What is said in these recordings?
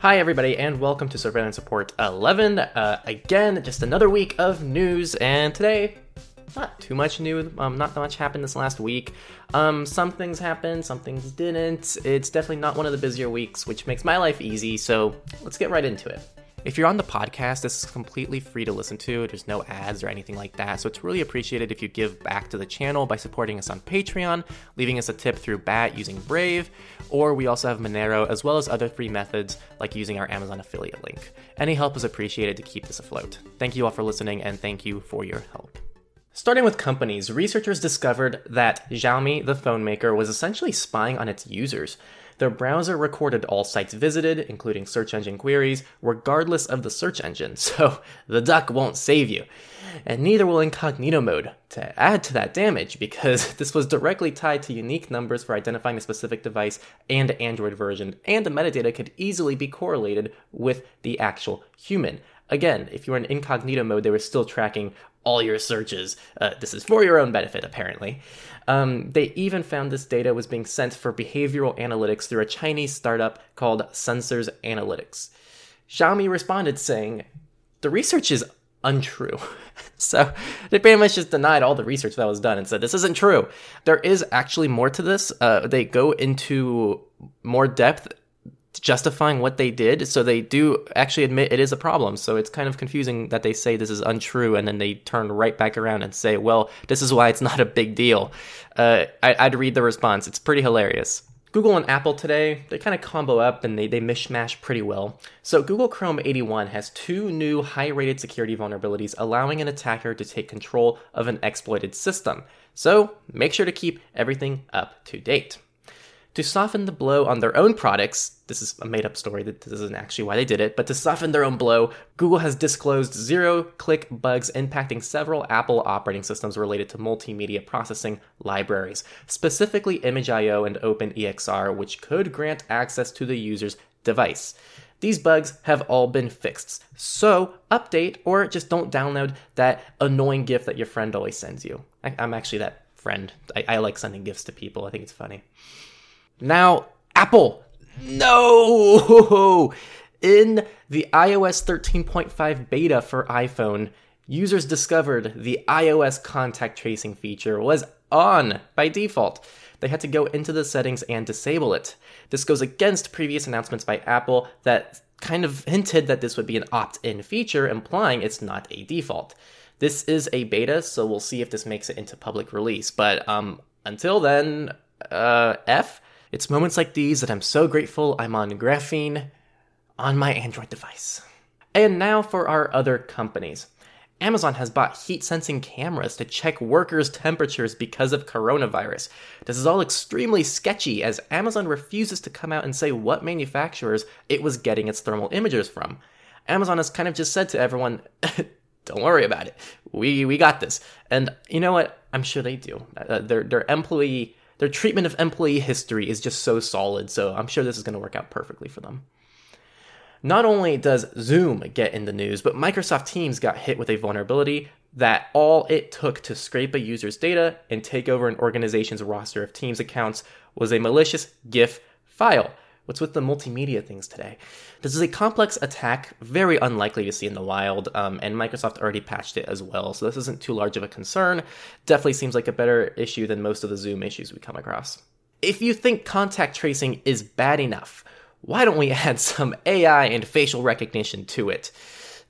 Hi, everybody, and welcome to Surveillance Report 11. Uh, again, just another week of news, and today, not too much new. Um, not much happened this last week. Um, some things happened, some things didn't. It's definitely not one of the busier weeks, which makes my life easy, so let's get right into it. If you're on the podcast, this is completely free to listen to. There's no ads or anything like that. So it's really appreciated if you give back to the channel by supporting us on Patreon, leaving us a tip through BAT using Brave, or we also have Monero, as well as other free methods like using our Amazon affiliate link. Any help is appreciated to keep this afloat. Thank you all for listening, and thank you for your help. Starting with companies, researchers discovered that Xiaomi, the phone maker, was essentially spying on its users. Their browser recorded all sites visited, including search engine queries, regardless of the search engine, so the duck won't save you. And neither will incognito mode to add to that damage, because this was directly tied to unique numbers for identifying a specific device and Android version, and the metadata could easily be correlated with the actual human. Again, if you were in incognito mode, they were still tracking all your searches. Uh, this is for your own benefit, apparently. Um, they even found this data was being sent for behavioral analytics through a Chinese startup called Sensors Analytics. Xiaomi responded saying, The research is untrue. so they pretty much just denied all the research that was done and said, This isn't true. There is actually more to this. Uh, they go into more depth justifying what they did. So they do actually admit it is a problem. So it's kind of confusing that they say this is untrue and then they turn right back around and say, well, this is why it's not a big deal. Uh, I, would read the response. It's pretty hilarious. Google and Apple today, they kind of combo up and they, they mishmash pretty well. So, Google Chrome 81 has two new high rated security vulnerabilities, allowing an attacker to take control of an exploited system. So, make sure to keep everything up to date. To soften the blow on their own products, this is a made up story, that this isn't actually why they did it, but to soften their own blow, Google has disclosed zero click bugs impacting several Apple operating systems related to multimedia processing libraries, specifically ImageIO and OpenEXR, which could grant access to the user's device. These bugs have all been fixed. So, update or just don't download that annoying GIF that your friend always sends you. I, am actually that friend. I, I like sending GIFs to people, I think it's funny. Now, Apple. No! In the iOS 13.5 beta for iPhone, users discovered the iOS contact tracing feature was on by default. They had to go into the settings and disable it. This goes against previous announcements by Apple that kind of hinted that this would be an opt in feature, implying it's not a default. This is a beta, so we'll see if this makes it into public release. But um, until then, uh, F. It's moments like these that I'm so grateful I'm on graphene on my Android device. And now for our other companies. Amazon has bought heat sensing cameras to check workers' temperatures because of coronavirus. This is all extremely sketchy as Amazon refuses to come out and say what manufacturers it was getting its thermal imagers from. Amazon has kind of just said to everyone, don't worry about it. We we got this. And you know what? I'm sure they do. Uh, their their employee their treatment of employee history is just so solid, so I'm sure this is going to work out perfectly for them. Not only does Zoom get in the news, but Microsoft Teams got hit with a vulnerability that all it took to scrape a user's data and take over an organization's roster of Teams accounts was a malicious GIF file. What's with the multimedia things today? This is a complex attack, very unlikely to see in the wild, um, and Microsoft already patched it as well, so this isn't too large of a concern. Definitely seems like a better issue than most of the Zoom issues we come across. If you think contact tracing is bad enough, why don't we add some AI and facial recognition to it?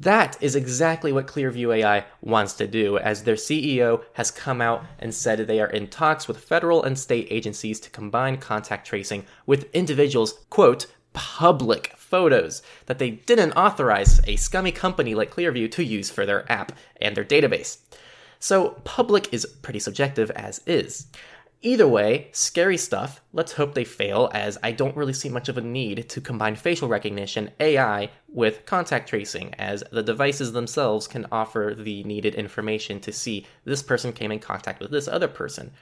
That is exactly what Clearview AI wants to do, as their CEO has come out and said they are in talks with federal and state agencies to combine contact tracing with individuals' quote, public photos that they didn't authorize a scummy company like Clearview to use for their app and their database. So, public is pretty subjective as is. Either way, scary stuff. Let's hope they fail, as I don't really see much of a need to combine facial recognition, AI, with contact tracing, as the devices themselves can offer the needed information to see this person came in contact with this other person.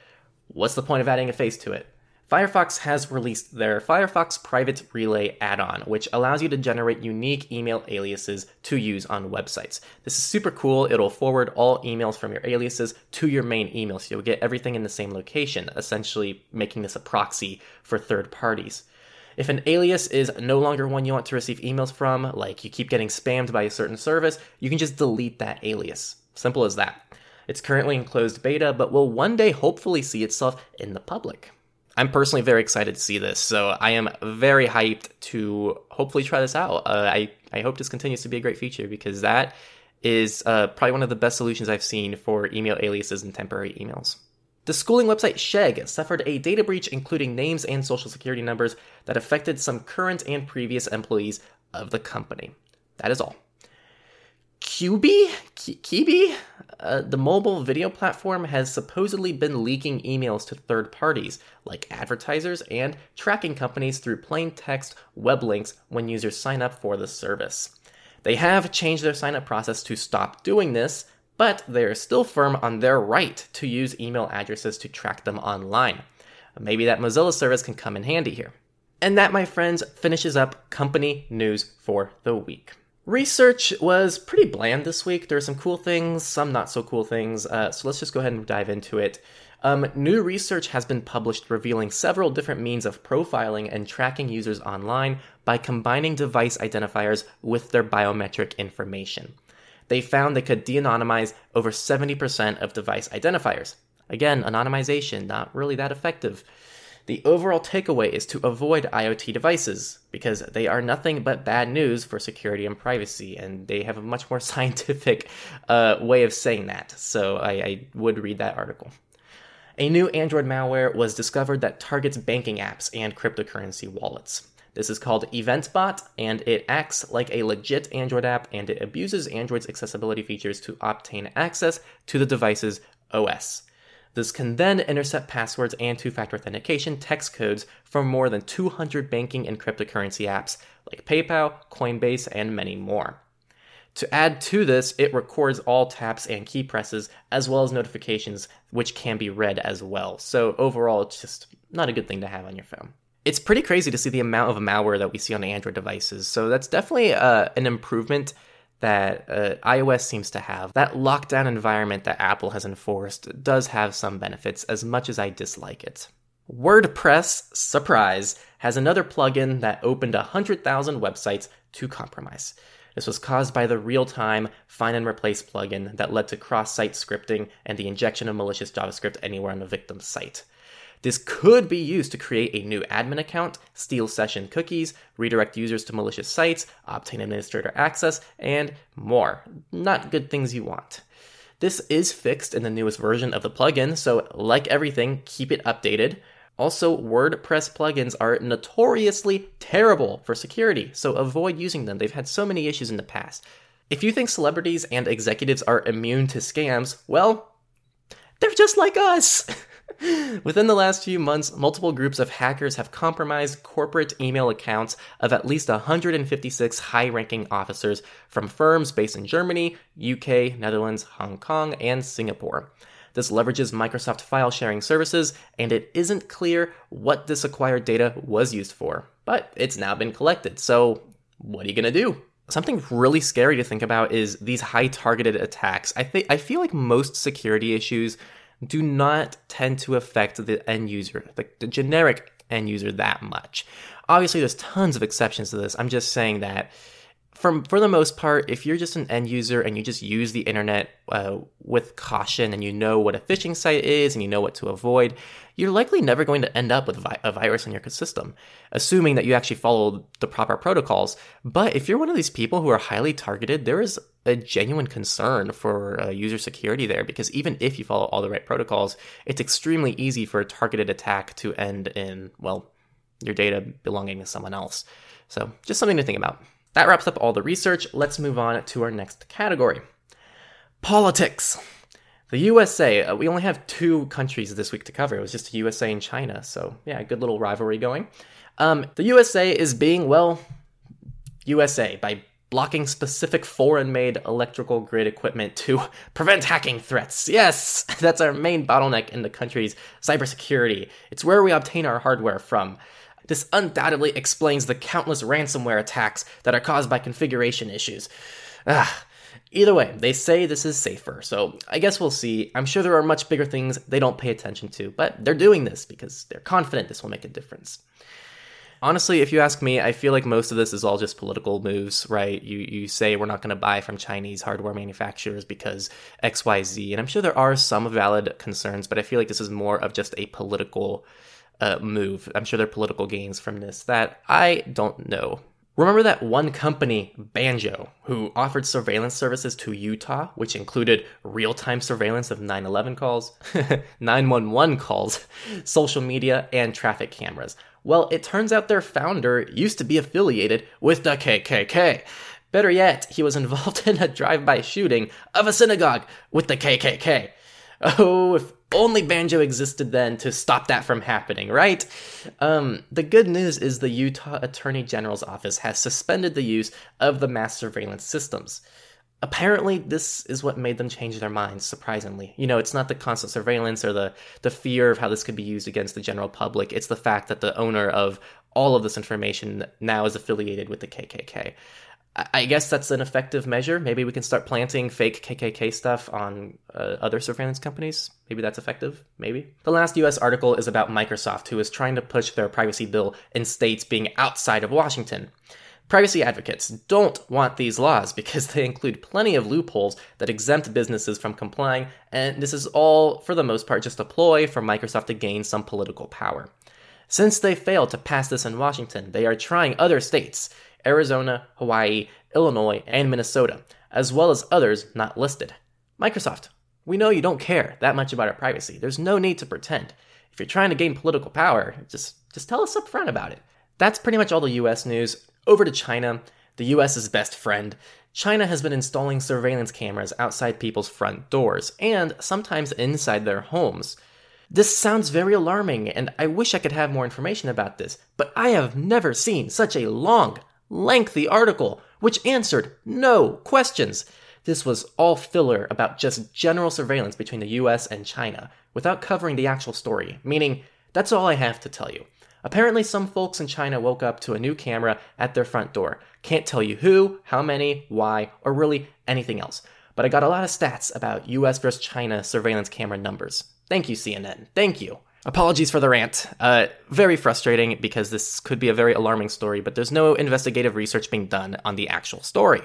What's the point of adding a face to it? Firefox has released their Firefox Private Relay add on, which allows you to generate unique email aliases to use on websites. This is super cool. It'll forward all emails from your aliases to your main email, so you'll get everything in the same location, essentially making this a proxy for third parties. If an alias is no longer one you want to receive emails from, like you keep getting spammed by a certain service, you can just delete that alias. Simple as that. It's currently in closed beta, but will one day hopefully see itself in the public. I'm personally very excited to see this, so I am very hyped to hopefully try this out. Uh, I, I hope this continues to be a great feature because that is uh, probably one of the best solutions I've seen for email aliases and temporary emails. The schooling website Chegg suffered a data breach including names and social security numbers that affected some current and previous employees of the company. That is all. Quibi? Quibi? Uh, the mobile video platform has supposedly been leaking emails to third parties, like advertisers and tracking companies through plain text web links when users sign up for the service. They have changed their sign up process to stop doing this, but they are still firm on their right to use email addresses to track them online. Maybe that Mozilla service can come in handy here. And that, my friends, finishes up company news for the week. Research was pretty bland this week. There are some cool things, some not so cool things. Uh, so let's just go ahead and dive into it. Um, new research has been published revealing several different means of profiling and tracking users online by combining device identifiers with their biometric information. They found they could de anonymize over 70% of device identifiers. Again, anonymization, not really that effective. The overall takeaway is to avoid IoT devices because they are nothing but bad news for security and privacy, and they have a much more scientific uh, way of saying that. So I, I would read that article. A new Android malware was discovered that targets banking apps and cryptocurrency wallets. This is called EventBot, and it acts like a legit Android app and it abuses Android's accessibility features to obtain access to the device's OS. This can then intercept passwords and two factor authentication text codes from more than 200 banking and cryptocurrency apps like PayPal, Coinbase, and many more. To add to this, it records all taps and key presses as well as notifications, which can be read as well. So, overall, it's just not a good thing to have on your phone. It's pretty crazy to see the amount of malware that we see on Android devices. So, that's definitely uh, an improvement that uh, iOS seems to have. That lockdown environment that Apple has enforced does have some benefits, as much as I dislike it. WordPress, surprise, has another plugin that opened 100,000 websites to compromise. This was caused by the real time find and replace plugin that led to cross site scripting and the injection of malicious JavaScript anywhere on the victim's site. This could be used to create a new admin account, steal session cookies, redirect users to malicious sites, obtain administrator access, and more. Not good things you want. This is fixed in the newest version of the plugin, so like everything, keep it updated. Also, WordPress plugins are notoriously terrible for security, so avoid using them. They've had so many issues in the past. If you think celebrities and executives are immune to scams, well, they're just like us. Within the last few months, multiple groups of hackers have compromised corporate email accounts of at least 156 high ranking officers from firms based in Germany, UK, Netherlands, Hong Kong, and Singapore. This leverages Microsoft file sharing services, and it isn't clear what this acquired data was used for. But it's now been collected, so what are you gonna do? Something really scary to think about is these high targeted attacks. I think I feel like most security issues do not tend to affect the end user, like the generic end user, that much. Obviously, there's tons of exceptions to this. I'm just saying that from for the most part, if you're just an end user and you just use the internet uh, with caution and you know what a phishing site is and you know what to avoid, you're likely never going to end up with a virus on your system, assuming that you actually follow the proper protocols. But if you're one of these people who are highly targeted, there is a genuine concern for uh, user security there because even if you follow all the right protocols, it's extremely easy for a targeted attack to end in, well, your data belonging to someone else. So, just something to think about. That wraps up all the research. Let's move on to our next category politics. The USA, uh, we only have two countries this week to cover. It was just the USA and China. So, yeah, good little rivalry going. Um, the USA is being, well, USA by blocking specific foreign made electrical grid equipment to prevent hacking threats. Yes, that's our main bottleneck in the country's cybersecurity. It's where we obtain our hardware from. This undoubtedly explains the countless ransomware attacks that are caused by configuration issues. Ah, either way, they say this is safer, so I guess we'll see. I'm sure there are much bigger things they don't pay attention to, but they're doing this because they're confident this will make a difference. honestly, if you ask me, I feel like most of this is all just political moves, right? You you say we're not going to buy from Chinese hardware manufacturers because X Y Z, and I'm sure there are some valid concerns, but I feel like this is more of just a political uh, move. I'm sure there are political gains from this that I don't know. Remember that one company, Banjo, who offered surveillance services to Utah, which included real time surveillance of 9 11 calls, 911 calls, social media, and traffic cameras? Well, it turns out their founder used to be affiliated with the KKK. Better yet, he was involved in a drive by shooting of a synagogue with the KKK. Oh, if only Banjo existed then to stop that from happening, right? Um, the good news is the Utah Attorney General's office has suspended the use of the mass surveillance systems. Apparently, this is what made them change their minds, surprisingly. You know, it's not the constant surveillance or the, the fear of how this could be used against the general public. It's the fact that the owner of all of this information now is affiliated with the KKK. I guess that's an effective measure. Maybe we can start planting fake KKK stuff on uh, other surveillance companies. Maybe that's effective. Maybe. The last US article is about Microsoft, who is trying to push their privacy bill in states being outside of Washington. Privacy advocates don't want these laws because they include plenty of loopholes that exempt businesses from complying, and this is all, for the most part, just a ploy for Microsoft to gain some political power. Since they failed to pass this in Washington, they are trying other states. Arizona, Hawaii, Illinois, and Minnesota, as well as others not listed. Microsoft, we know you don't care that much about our privacy. There's no need to pretend. If you're trying to gain political power, just just tell us up front about it. That's pretty much all the US news. Over to China, the US's best friend. China has been installing surveillance cameras outside people's front doors and sometimes inside their homes. This sounds very alarming, and I wish I could have more information about this, but I have never seen such a long, lengthy article which answered no questions. This was all filler about just general surveillance between the US and China, without covering the actual story, meaning that's all I have to tell you. Apparently, some folks in China woke up to a new camera at their front door. Can't tell you who, how many, why, or really anything else. But I got a lot of stats about US versus China surveillance camera numbers. Thank you, CNN. Thank you. Apologies for the rant. Uh, very frustrating because this could be a very alarming story, but there's no investigative research being done on the actual story.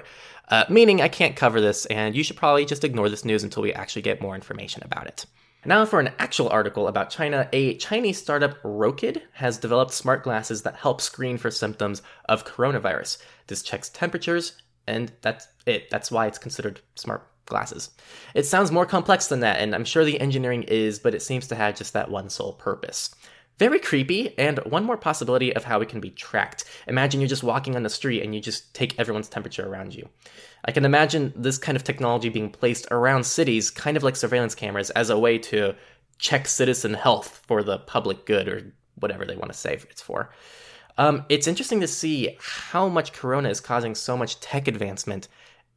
Uh, meaning I can't cover this, and you should probably just ignore this news until we actually get more information about it. Now, for an actual article about China, a Chinese startup, Rokid, has developed smart glasses that help screen for symptoms of coronavirus. This checks temperatures, and that's it. That's why it's considered smart glasses. It sounds more complex than that, and I'm sure the engineering is, but it seems to have just that one sole purpose. Very creepy, and one more possibility of how it can be tracked. Imagine you're just walking on the street and you just take everyone's temperature around you. I can imagine this kind of technology being placed around cities, kind of like surveillance cameras, as a way to check citizen health for the public good or whatever they want to say it's for. Um, it's interesting to see how much Corona is causing so much tech advancement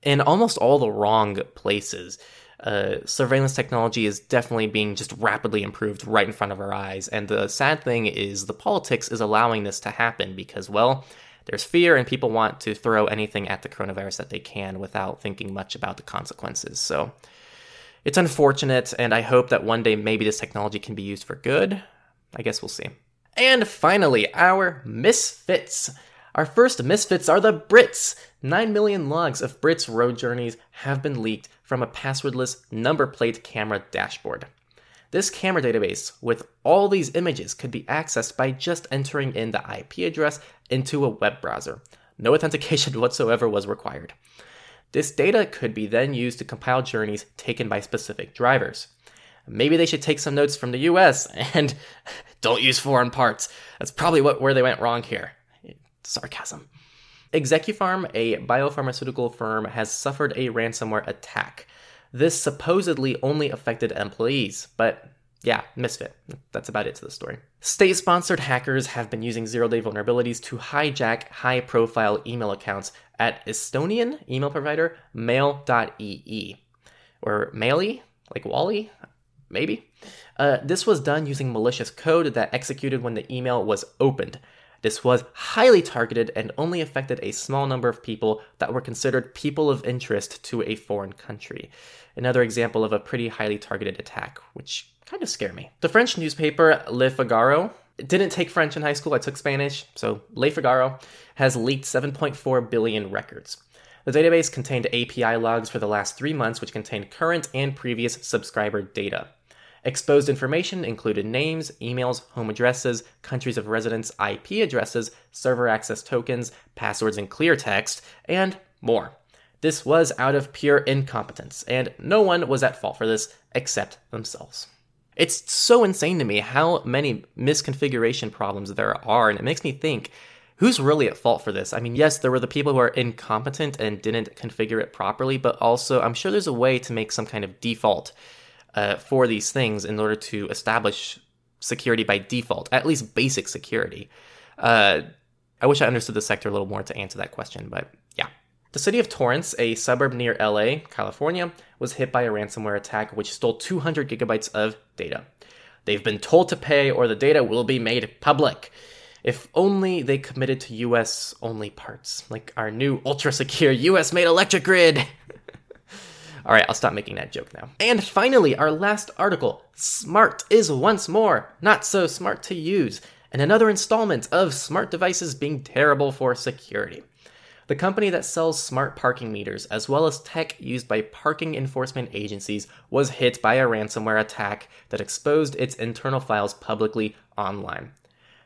in almost all the wrong places. Uh, surveillance technology is definitely being just rapidly improved right in front of our eyes. And the sad thing is, the politics is allowing this to happen because, well, there's fear and people want to throw anything at the coronavirus that they can without thinking much about the consequences. So it's unfortunate, and I hope that one day maybe this technology can be used for good. I guess we'll see. And finally, our misfits. Our first misfits are the Brits. 9 million logs of Brits' road journeys have been leaked from a passwordless number plate camera dashboard. This camera database with all these images could be accessed by just entering in the IP address into a web browser. No authentication whatsoever was required. This data could be then used to compile journeys taken by specific drivers. Maybe they should take some notes from the US and don't use foreign parts. That's probably what where they went wrong here. Sarcasm. Execupharm, a biopharmaceutical firm, has suffered a ransomware attack. This supposedly only affected employees, but yeah, misfit. That's about it to the story. State sponsored hackers have been using zero day vulnerabilities to hijack high profile email accounts at Estonian email provider mail.ee. Or Maily? Like Wally? Maybe? Uh, this was done using malicious code that executed when the email was opened. This was highly targeted and only affected a small number of people that were considered people of interest to a foreign country. Another example of a pretty highly targeted attack, which kind of scare me. The French newspaper Le Figaro didn't take French in high school, I took Spanish, so Le Figaro has leaked 7.4 billion records. The database contained API logs for the last three months, which contained current and previous subscriber data. Exposed information included names, emails, home addresses, countries of residence, IP addresses, server access tokens, passwords in clear text, and more. This was out of pure incompetence, and no one was at fault for this except themselves. It's so insane to me how many misconfiguration problems there are, and it makes me think who's really at fault for this? I mean, yes, there were the people who are incompetent and didn't configure it properly, but also I'm sure there's a way to make some kind of default uh, for these things in order to establish security by default, at least basic security. Uh, I wish I understood the sector a little more to answer that question, but yeah. The city of Torrance, a suburb near LA, California, was hit by a ransomware attack which stole 200 gigabytes of data. They've been told to pay or the data will be made public. If only they committed to US only parts, like our new ultra secure US made electric grid. All right, I'll stop making that joke now. And finally, our last article Smart is once more not so smart to use, and another installment of smart devices being terrible for security. The company that sells smart parking meters, as well as tech used by parking enforcement agencies, was hit by a ransomware attack that exposed its internal files publicly online.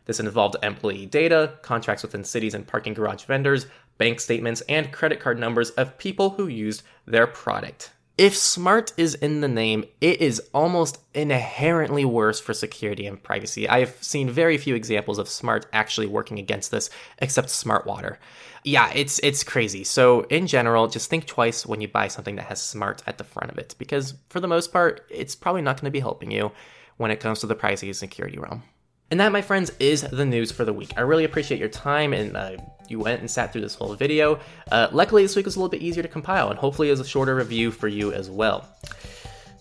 This involved employee data, contracts within cities and parking garage vendors, bank statements, and credit card numbers of people who used their product. If smart is in the name, it is almost inherently worse for security and privacy. I've seen very few examples of smart actually working against this, except smart water. Yeah, it's it's crazy. So in general, just think twice when you buy something that has smart at the front of it, because for the most part, it's probably not going to be helping you when it comes to the privacy and security realm. And that, my friends, is the news for the week. I really appreciate your time and uh, you went and sat through this whole video. Uh, luckily, this week was a little bit easier to compile and hopefully was a shorter review for you as well.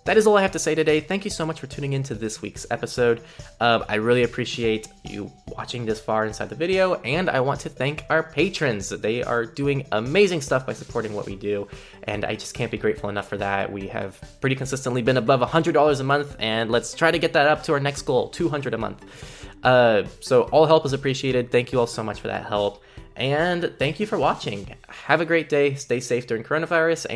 That is all I have to say today. Thank you so much for tuning into this week's episode. Um, I really appreciate you watching this far inside the video, and I want to thank our patrons. They are doing amazing stuff by supporting what we do, and I just can't be grateful enough for that. We have pretty consistently been above $100 a month, and let's try to get that up to our next goal 200 a month. Uh, so, all help is appreciated. Thank you all so much for that help. And thank you for watching. Have a great day. Stay safe during coronavirus. And